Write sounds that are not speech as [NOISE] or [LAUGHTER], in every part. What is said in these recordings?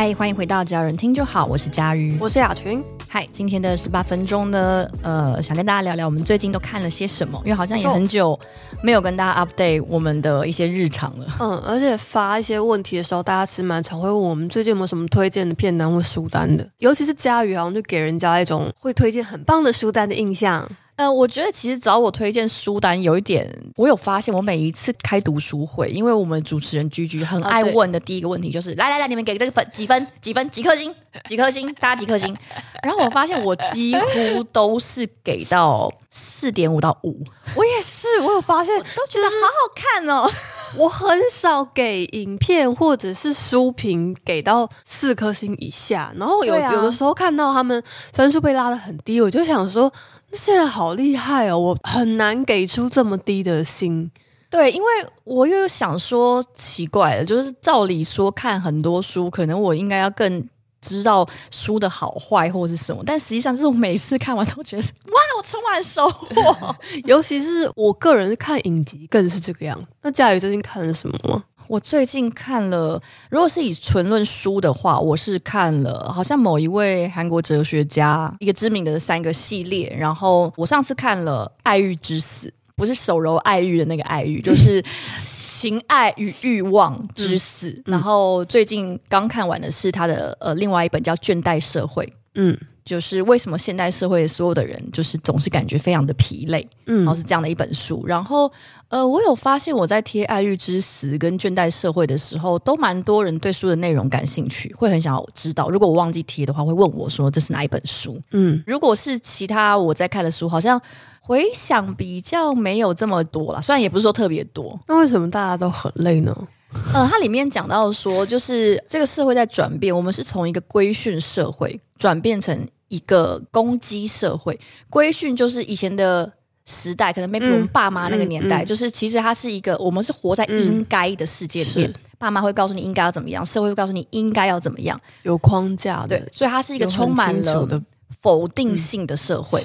嗨，欢迎回到只要人听就好，我是佳瑜，我是雅群。嗨，今天的十八分钟呢，呃，想跟大家聊聊我们最近都看了些什么，因为好像也很久没有跟大家 update 我们的一些日常了。嗯，而且发一些问题的时候，大家其实蛮常会问我们最近有没有什么推荐的片单或书单的，尤其是佳瑜好像就给人家一种会推荐很棒的书单的印象。呃，我觉得其实找我推荐书单有一点，我有发现，我每一次开读书会，因为我们主持人居居很爱问的第一个问题就是，啊、来来来，你们给这个分几分？几分？几颗星？几颗星？大家几颗星？然后我发现我几乎都是给到四点五到五。我也是，我有发现，都觉得好好看哦。我很少给影片或者是书评给到四颗星以下，然后有、啊、有的时候看到他们分数被拉得很低，我就想说那。现在好厉害哦！我很难给出这么低的星。对，因为我又想说奇怪了，就是照理说看很多书，可能我应该要更知道书的好坏或者是什么，但实际上就是我每次看完都觉得哇，我充满收获。[LAUGHS] 尤其是我个人看影集更是这个样。那佳宇最近看了什么吗？我最近看了，如果是以纯论书的话，我是看了好像某一位韩国哲学家一个知名的三个系列。然后我上次看了《爱欲之死》，不是手揉爱欲的那个爱欲，[LAUGHS] 就是情爱与欲望之死。嗯、然后最近刚看完的是他的呃另外一本叫《倦怠社会》。嗯。就是为什么现代社会所有的人就是总是感觉非常的疲累，嗯，然后是这样的一本书。然后，呃，我有发现我在贴《爱欲之死》跟《倦怠社会》的时候，都蛮多人对书的内容感兴趣，会很想要知道。如果我忘记贴的话，会问我说这是哪一本书？嗯，如果是其他我在看的书，好像回想比较没有这么多啦。虽然也不是说特别多，那为什么大家都很累呢？呃，它里面讲到说，就是这个社会在转变，我们是从一个规训社会转变成。一个攻击社会，规训就是以前的时代，可能 maybe 我们爸妈那个年代，嗯。嗯嗯、就是其实它是一个，我们是活在应该的世界里面，嗯、爸妈会告诉你应该要怎么样，社会会告诉你应该要怎么样，有框架的，对，所以它是一个充满了否定性的社会。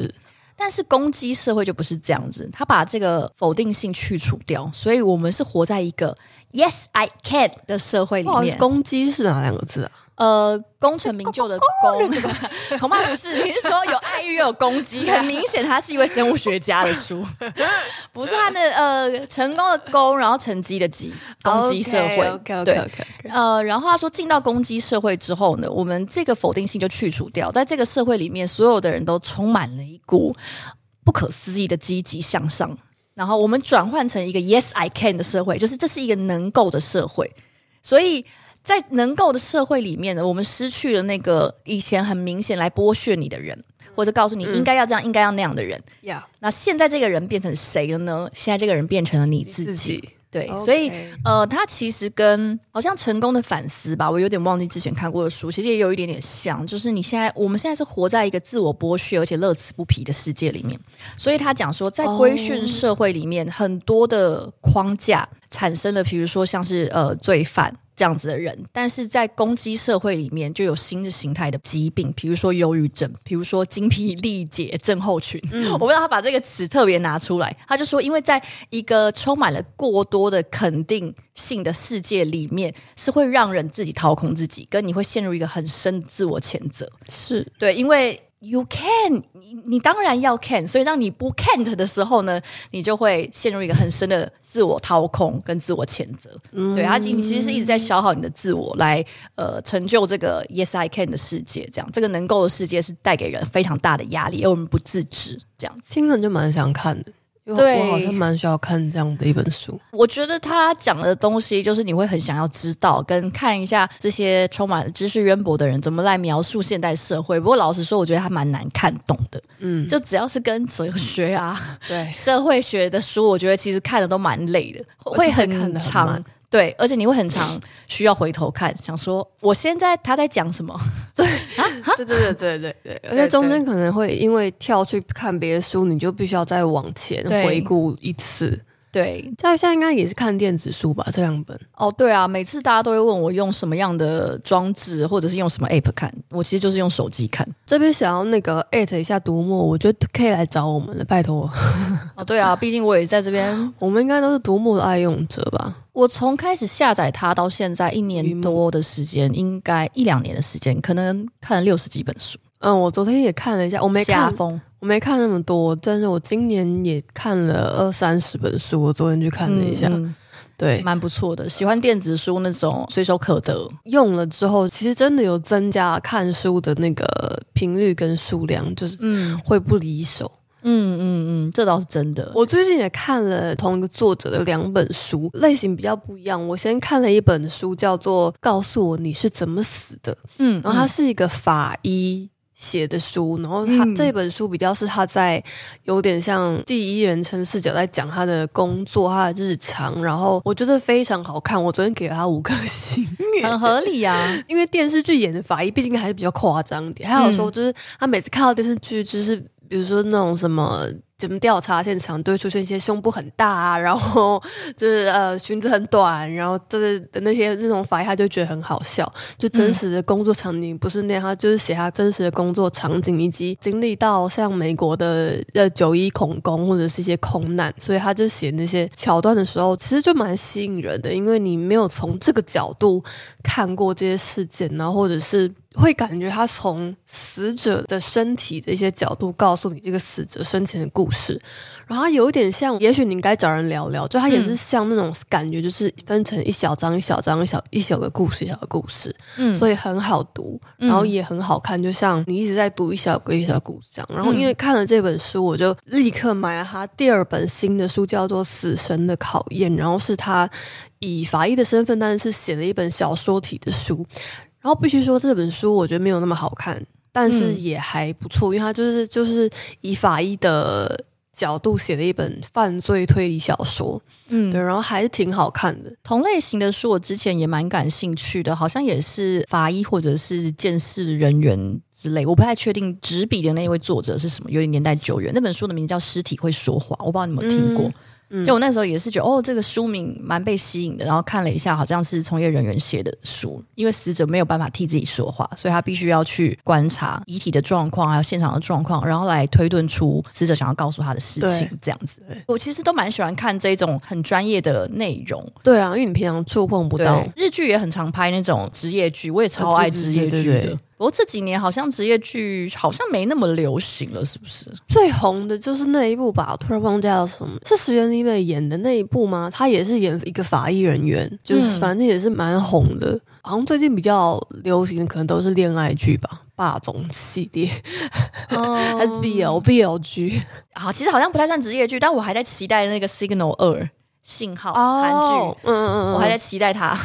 但是攻击社会就不是这样子，他把这个否定性去除掉，所以我们是活在一个 Yes I can 的社会里面。攻击是哪两个字啊？呃，功成名就的功，[LAUGHS] 恐怕不是。你是说有爱欲又有攻击？[LAUGHS] 很明显，他是一位生物学家的书，[LAUGHS] 不是他的呃成功的功，然后成绩的绩，攻击社会。对，okay, okay. 呃，然后他说进到攻击社会之后呢，我们这个否定性就去除掉，在这个社会里面，所有的人都充满了一股不可思议的积极向上。然后我们转换成一个 Yes I can 的社会，就是这是一个能够的社会，所以。在能够的社会里面呢，我们失去了那个以前很明显来剥削你的人，或者告诉你应该要这样、嗯、应该要那样的人。Yeah. 那现在这个人变成谁了呢？现在这个人变成了你自己。自己对，Okay. 所以呃，他其实跟好像成功的反思吧，我有点忘记之前看过的书，其实也有一点点像，就是你现在我们现在是活在一个自我剥削而且乐此不疲的世界里面。所以他讲说，在规训社会里面，很多的框架产生了，比如说像是呃罪犯。这样子的人，但是在攻击社会里面就有新的形态的疾病，比如说忧郁症，比如说精疲力竭症候群。嗯，[LAUGHS] 我不知道他把这个词特别拿出来，他就说，因为在一个充满了过多的肯定性的世界里面，是会让人自己掏空自己，跟你会陷入一个很深的自我谴责。是对，因为。You can，你你当然要 can，所以当你不 can't 的时候呢，你就会陷入一个很深的自我掏空跟自我谴责。嗯，对，他其实是一直在消耗你的自我来呃成就这个 Yes I can 的世界，这样这个能够的世界是带给人非常大的压力，而我们不自知，这样听着就蛮想看的。对，我好像蛮需要看这样的一本书。我觉得他讲的东西，就是你会很想要知道，跟看一下这些充满知识渊博的人怎么来描述现代社会。不过老实说，我觉得还蛮难看懂的。嗯，就只要是跟哲学啊、对社会学的书，我觉得其实看的都蛮累的，会很长。对，而且你会很常需要回头看，想说我现在他在讲什么？[LAUGHS] 对啊，对对对对对对，而且中间可能会因为跳去看别的书，你就必须要再往前回顾一次。对，在现在应该也是看电子书吧？这两本哦，对啊，每次大家都会问我用什么样的装置，或者是用什么 app 看，我其实就是用手机看。这边想要那个 at 一下读墨，我觉得可以来找我们了，拜托。[LAUGHS] 哦，对啊，毕竟我也在这边，[LAUGHS] 我们应该都是读墨的爱用者吧？我从开始下载它到现在一年多的时间，应该一两年的时间，可能看了六十几本书。嗯，我昨天也看了一下，我没看，风我没看那么多，但是我今年也看了二三十本书。我昨天去看了一下，嗯、对，蛮不错的。喜欢电子书那种随手可得，用了之后，其实真的有增加看书的那个频率跟数量，就是嗯，会不离手。嗯嗯嗯，这倒是真的。我最近也看了同一个作者的两本书，类型比较不一样。我先看了一本书，叫做《告诉我你是怎么死的》，嗯，然后它是一个法医。写的书，然后他这本书比较是他在有点像第一人称视角在讲他的工作、他的日常，然后我觉得非常好看。我昨天给了他五颗星，很合理啊，[LAUGHS] 因为电视剧演的法医毕竟还是比较夸张一点。还有说，就是他每次看到电视剧，就是比如说那种什么。什么调查现场都会出现一些胸部很大啊，[LAUGHS] 然后就是呃裙子很短，然后就是的那些那种法医，他就觉得很好笑。就真实的工作场景不是那样，他就是写他真实的工作场景，以及经历到像美国的呃九一恐攻或者是一些空难，所以他就写那些桥段的时候，其实就蛮吸引人的，因为你没有从这个角度看过这些事件，然后或者是。会感觉他从死者的身体的一些角度告诉你这个死者生前的故事，然后他有一点像，也许你应该找人聊聊，就他也是像那种感觉，就是分成一小章一小章一小一小个故事一小个故事，嗯，所以很好读，然后也很好看，就像你一直在读一小个一小个故事这样。然后因为看了这本书，我就立刻买了他第二本新的书，叫做《死神的考验》，然后是他以法医的身份，但是写了一本小说体的书。然后必须说这本书我觉得没有那么好看，但是也还不错，嗯、因为它就是就是以法医的角度写的一本犯罪推理小说，嗯，对，然后还是挺好看的。同类型的书我之前也蛮感兴趣的，好像也是法医或者是鉴识人员之类，我不太确定执笔的那一位作者是什么，有点年代久远。那本书的名字叫《尸体会说话》，我不知道你有没有听过。嗯就我那时候也是觉得，哦，这个书名蛮被吸引的，然后看了一下，好像是从业人员写的书，因为死者没有办法替自己说话，所以他必须要去观察遗体的状况，还有现场的状况，然后来推断出死者想要告诉他的事情。这样子，我其实都蛮喜欢看这种很专业的内容。对啊，因为你平常触碰不到。日剧也很常拍那种职业剧，我也超爱职业剧的。不过这几年好像职业剧好像没那么流行了，是不是？最红的就是那一部吧，我突然忘记叫什么，是石原里美演的那一部吗？她也是演一个法医人员，就是反正也是蛮红的。嗯、好像最近比较流行的可能都是恋爱剧吧，霸总系列，嗯、[LAUGHS] 还是 BL BL 剧。好，其实好像不太算职业剧，但我还在期待那个 Signal 二信号韩剧，嗯嗯嗯，我还在期待它。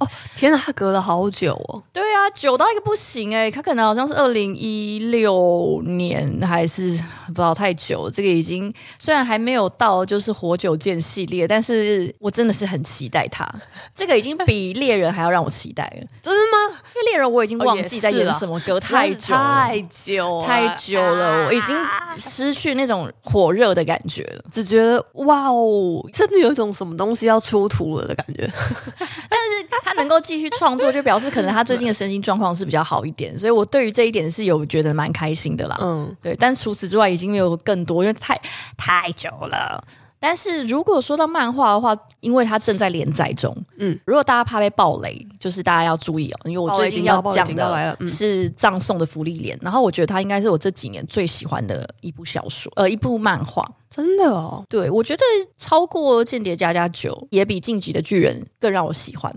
哦，天哪，他隔了好久哦。对啊，久到一个不行哎、欸，他可能好像是二零一六年还是不知道太久。这个已经虽然还没有到就是活久见系列，但是我真的是很期待他。[LAUGHS] 这个已经比猎人还要让我期待了，真的吗？因为猎人我已经忘记在演什么歌，太久太久太久了，我已经失去那种火热的感觉了，只觉得哇哦，真的有一种什么东西要出土了的感觉，[LAUGHS] [LAUGHS] 但是。他能够继续创作，就表示可能他最近的身心状况是比较好一点，所以我对于这一点是有觉得蛮开心的啦。嗯，对。但除此之外，已经没有更多，因为太太久了。但是如果说到漫画的话，因为它正在连载中，嗯，如果大家怕被暴雷，就是大家要注意哦，因为我最近要讲的是葬送的芙莉莲，然后我觉得它应该是我这几年最喜欢的一部小说，呃，一部漫画，真的哦。对，我觉得超过《间谍加加九》，也比《进击的巨人》更让我喜欢。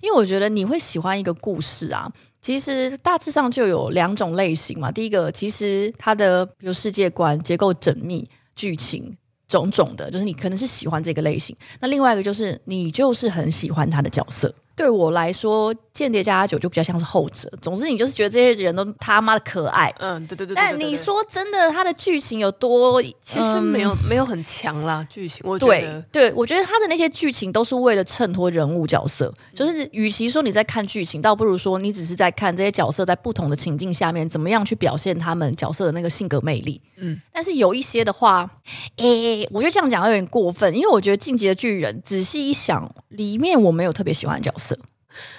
因为我觉得你会喜欢一个故事啊，其实大致上就有两种类型嘛。第一个，其实它的比如世界观结构缜密，剧情种种的，就是你可能是喜欢这个类型。那另外一个就是你就是很喜欢他的角色，对我来说，《间谍家家酒》就比较像是后者。总之，你就是觉得这些人都他妈的可爱。嗯，对对对，对。但你说真的，他的剧情有多？其实没有、嗯、没有很强啦，剧情。我觉得对，对我觉得他的那些剧情都是为了衬托人物角色。就是，与其说你在看剧情，倒不如说你只是在看这些角色在不同的情境下面怎么样去表现他们角色的那个性格魅力。嗯。但是有一些的话，诶，我觉得这样讲有点过分，因为我觉得《进击的巨人》仔细一想，里面我没有特别喜欢的角色。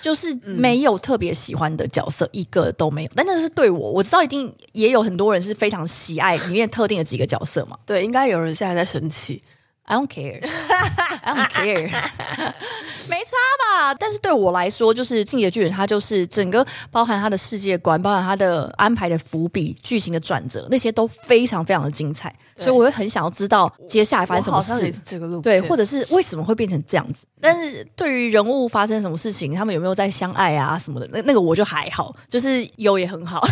就是没有特别喜欢的角色，嗯、一个都没有。但那是对我，我知道一定也有很多人是非常喜爱里面特定的几个角色嘛。对，应该有人现在在生气。I don't care. I don't care. [LAUGHS] 没差吧？但是对我来说，就是《进击的巨人》，它就是整个包含它的世界观，包含它的安排的伏笔、剧情的转折，那些都非常非常的精彩。所以我会很想要知道接下来发生什么事。是这个路对，或者是为什么会变成这样子？但是对于人物发生什么事情，他们有没有在相爱啊什么的，那那个我就还好，就是有也很好。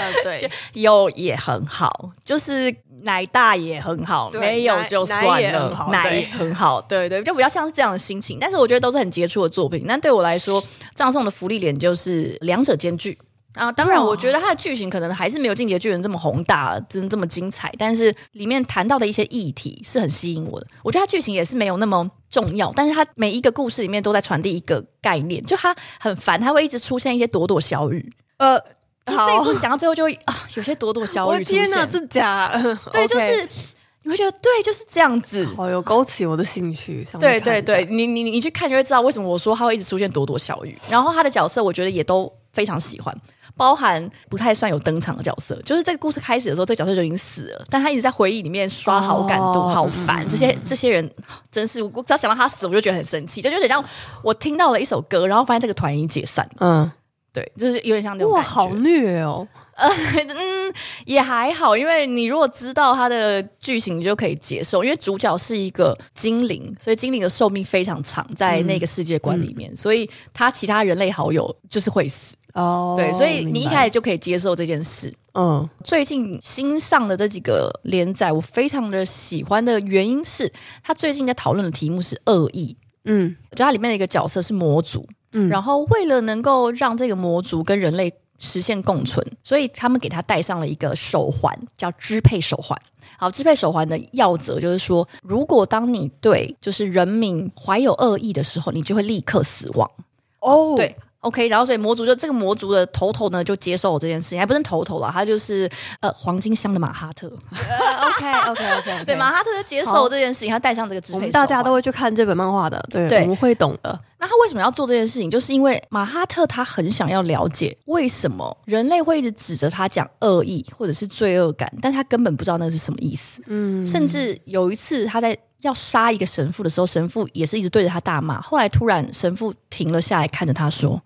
呃，对，有也很好，就是。奶大也很好，没有就算了。奶也很好，奶也很好，对对，就比较像是这样的心情。但是我觉得都是很杰出的作品。那对我来说，[LAUGHS] 葬送的芙莉莲就是两者兼具啊。当然，我觉得它的剧情可能还是没有《进击的巨人》这么宏大，真这么精彩。但是里面谈到的一些议题是很吸引我的。我觉得它剧情也是没有那么重要，但是它每一个故事里面都在传递一个概念，就它很烦，它会一直出现一些朵朵小雨。呃。其实这一部讲到最后就会啊，有些朵朵小雨。我天哪，这假？[LAUGHS] 对，就是你会觉得对，就是这样子。好，有勾起我的兴趣。对对对，你你你去看就会知道为什么我说他会一直出现朵朵小雨。然后他的角色我觉得也都非常喜欢，包含不太算有登场的角色，就是这个故事开始的时候，这个角色就已经死了，但他一直在回忆里面刷好感度，好烦。这些这些人真是，我只要想到他死，我就觉得很生气。就有点像我听到了一首歌，然后发现这个团已经解散了。嗯。对，就是有点像那种感觉。哇，好虐哦！呃，[LAUGHS] 嗯，也还好，因为你如果知道它的剧情，你就可以接受。因为主角是一个精灵，所以精灵的寿命非常长，在那个世界观里面，嗯、所以他其他人类好友就是会死。哦，对，所以你一开始就可以接受这件事。嗯，最近新上的这几个连载，我非常的喜欢的原因是，他最近在讨论的题目是恶意。嗯，就它里面的一个角色是魔族。嗯，然后为了能够让这个魔族跟人类实现共存，所以他们给他戴上了一个手环，叫支配手环。好，支配手环的要则就是说，如果当你对就是人民怀有恶意的时候，你就会立刻死亡。哦，对。OK，然后所以魔族就这个魔族的头头呢，就接受了这件事情，还不是头头了，他就是呃黄金乡的马哈特。Uh, OK OK OK，[LAUGHS] 对，马哈特就接受这件事情，他戴上这个支配手。我们大家都会去看这本漫画的，对，对我们会懂的。那他为什么要做这件事情？就是因为马哈特他很想要了解为什么人类会一直指着他讲恶意或者是罪恶感，但他根本不知道那是什么意思。嗯，甚至有一次他在。要杀一个神父的时候，神父也是一直对着他大骂。后来突然神父停了下来，看着他说：“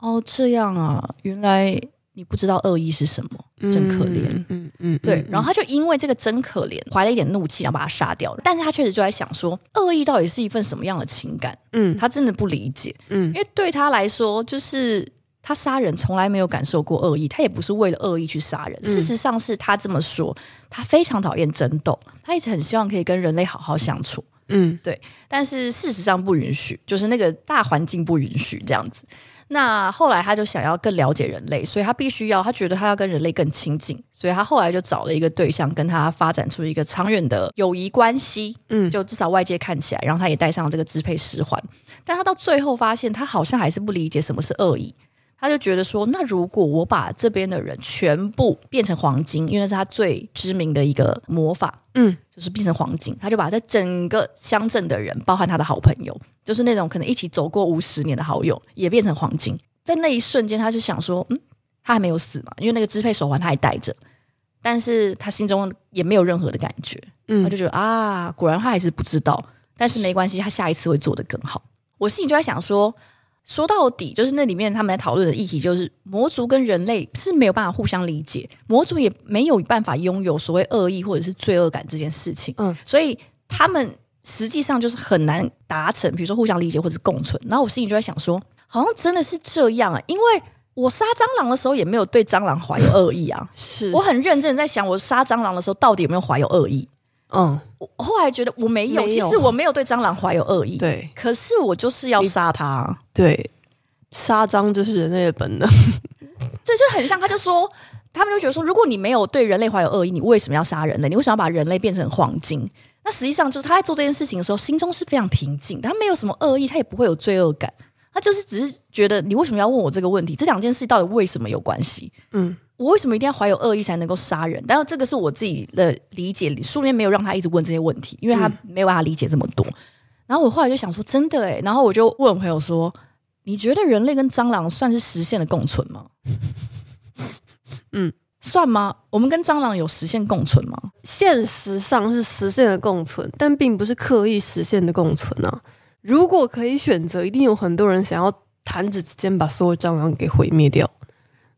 哦，这样啊，原来你不知道恶意是什么，真可怜。”嗯嗯，嗯，对。然后他就因为这个真可怜，怀了一点怒气，然后把他杀掉了。但是他确实就在想说，恶意到底是一份什么样的情感？嗯，他真的不理解。嗯，因为对他来说，就是。他杀人从来没有感受过恶意，他也不是为了恶意去杀人。事实上是他这么说，他非常讨厌争斗，他一直很希望可以跟人类好好相处。嗯，对。但是事实上不允许，就是那个大环境不允许这样子。那后来他就想要更了解人类，所以他必须要，他觉得他要跟人类更亲近，所以他后来就找了一个对象，跟他发展出一个长远的友谊关系。嗯，就至少外界看起来，然后他也戴上了这个支配十环，但他到最后发现，他好像还是不理解什么是恶意。他就觉得说，那如果我把这边的人全部变成黄金，因为那是他最知名的一个魔法，嗯，就是变成黄金，他就把这整个乡镇的人，包含他的好朋友，就是那种可能一起走过五十年的好友，也变成黄金。在那一瞬间，他就想说，嗯，他还没有死嘛，因为那个支配手环他还戴着，但是他心中也没有任何的感觉，嗯，他就觉得啊，果然他还是不知道，但是没关系，他下一次会做得更好。我心里就在想说。说到底，就是那里面他们在讨论的议题，就是魔族跟人类是没有办法互相理解，魔族也没有办法拥有所谓恶意或者是罪恶感这件事情。嗯，所以他们实际上就是很难达成，比如说互相理解或者是共存。然后我心里就在想说，好像真的是这样啊，因为我杀蟑螂的时候也没有对蟑螂怀有恶意啊。是我很认真在想，我杀蟑螂的时候到底有没有怀有恶意？嗯，我后来觉得我没有，没有其实我没有对蟑螂怀有恶意。对，可是我就是要杀它。对，杀蟑就是人类的本能。[LAUGHS] 这就很像，他就说，他们就觉得说，如果你没有对人类怀有恶意，你为什么要杀人类？你为什么要把人类变成黄金？那实际上就是他在做这件事情的时候，心中是非常平静，他没有什么恶意，他也不会有罪恶感，他就是只是觉得你为什么要问我这个问题？这两件事到底为什么有关系？嗯，我为什么一定要怀有恶意才能够杀人？但是这个是我自己的理解，书里面没有让他一直问这些问题，因为他没有办法理解这么多。嗯、然后我后来就想说，真的诶，然后我就问我朋友说，你觉得人类跟蟑螂算是实现了共存吗？[LAUGHS] 嗯。算吗？我们跟蟑螂有实现共存吗？现实上是实现了共存，但并不是刻意实现的共存啊。如果可以选择，一定有很多人想要弹指之间把所有蟑螂给毁灭掉。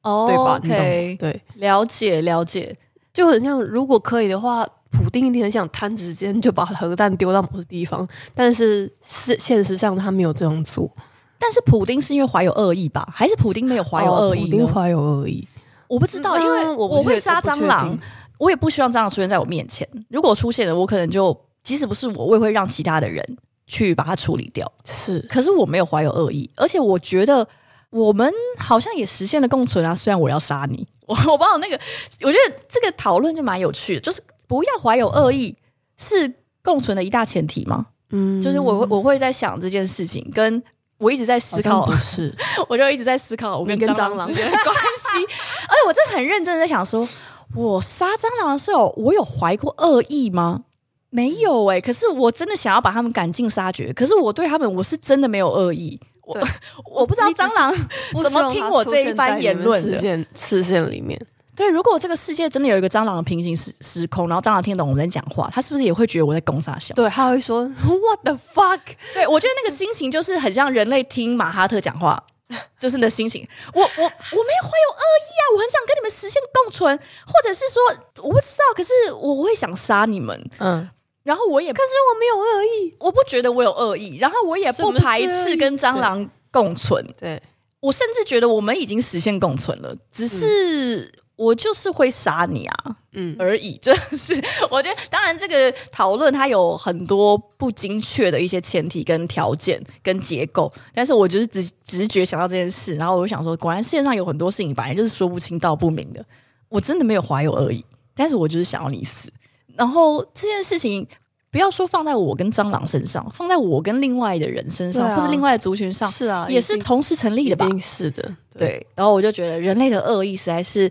哦，对吧？OK，对，了解了解，就很像，如果可以的话，普丁一定很想弹指之间就把核弹丢到某个地方，但是是现实上他没有这样做。但是普丁是因为怀有恶意吧？还是普丁没有怀有恶意？普丁怀有恶意。我不知道，因为我会杀蟑螂，我，我也不希望蟑螂出现在我面前。如果出现了，我可能就即使不是我，我也会让其他的人去把它处理掉。是，可是我没有怀有恶意，而且我觉得我们好像也实现了共存啊。虽然我要杀你，[LAUGHS] 我我把我那个，我觉得这个讨论就蛮有趣的，就是不要怀有恶意是共存的一大前提吗？嗯，就是我我会在想这件事情跟。我一直在思考，是，[LAUGHS] 我就一直在思考我跟蟑螂之间的关系，[LAUGHS] 而且我真的很认真的在想说，我杀蟑螂的时候，我有怀过恶意吗？没有哎、欸，可是我真的想要把他们赶尽杀绝，可是我对他们，我是真的没有恶意，我 [LAUGHS] 我不知道蟑螂怎么听我这一番言论的，视线视线里面。对，如果这个世界真的有一个蟑螂的平行时时空，然后蟑螂听懂我们在讲话，他是不是也会觉得我在攻杀小？对，他会说 [LAUGHS] What the fuck？对，我觉得那个心情就是很像人类听马哈特讲话，就是那心情。我我我没有怀有恶意啊，我很想跟你们实现共存，或者是说我不知道，可是我会想杀你们。嗯，然后我也可是我没有恶意，我不觉得我有恶意，然后我也不排斥跟蟑螂共存。对，对我甚至觉得我们已经实现共存了，只是。嗯我就是会杀你啊，嗯而已，[LAUGHS] 这是我觉得。当然，这个讨论它有很多不精确的一些前提跟条件跟结构，但是我就是直直觉想到这件事，然后我就想说，果然世界上有很多事情本来就是说不清道不明的。我真的没有怀有恶意，但是我就是想要你死。然后这件事情。不要说放在我跟蟑螂身上，放在我跟另外的人身上，啊、或是另外的族群上，是啊，也是同时成立的吧？一定是的，对，对。然后我就觉得人类的恶意实在是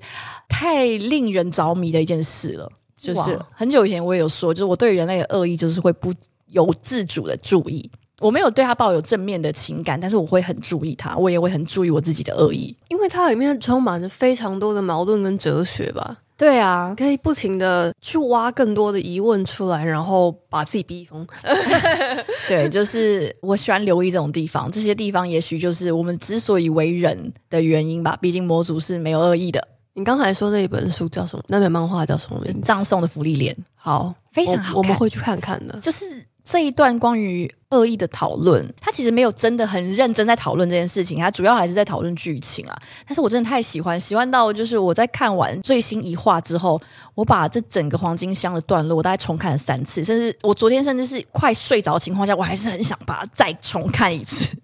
太令人着迷的一件事了。就是很久以前我也有说，就是我对人类的恶意就是会不由自主的注意，我没有对他抱有正面的情感，但是我会很注意他，我也会很注意我自己的恶意，因为它里面充满着非常多的矛盾跟哲学吧。对啊，可以不停的去挖更多的疑问出来，然后把自己逼疯。[LAUGHS] 对，就是我喜欢留意这种地方，这些地方也许就是我们之所以为人的原因吧。毕竟魔族是没有恶意的。你刚才说那一本书叫什么？那本漫画叫什么名字？葬送的福利莲。好，非常好，我，我们会去看看的。就是。这一段关于恶意的讨论，他其实没有真的很认真在讨论这件事情，他主要还是在讨论剧情啊。但是我真的太喜欢，喜欢到就是我在看完最新一话之后，我把这整个黄金箱的段落，我大概重看了三次，甚至我昨天甚至是快睡着的情况下，我还是很想把它再重看一次。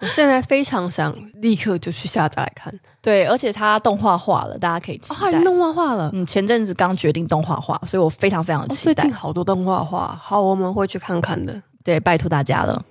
我现在非常想立刻就去下载来看。对，而且它动画化了，大家可以期待。哦、动画化了，嗯，前阵子刚决定动画化，所以我非常非常期待。哦、最近好多动画化，好，我们会去看看的。对，拜托大家了。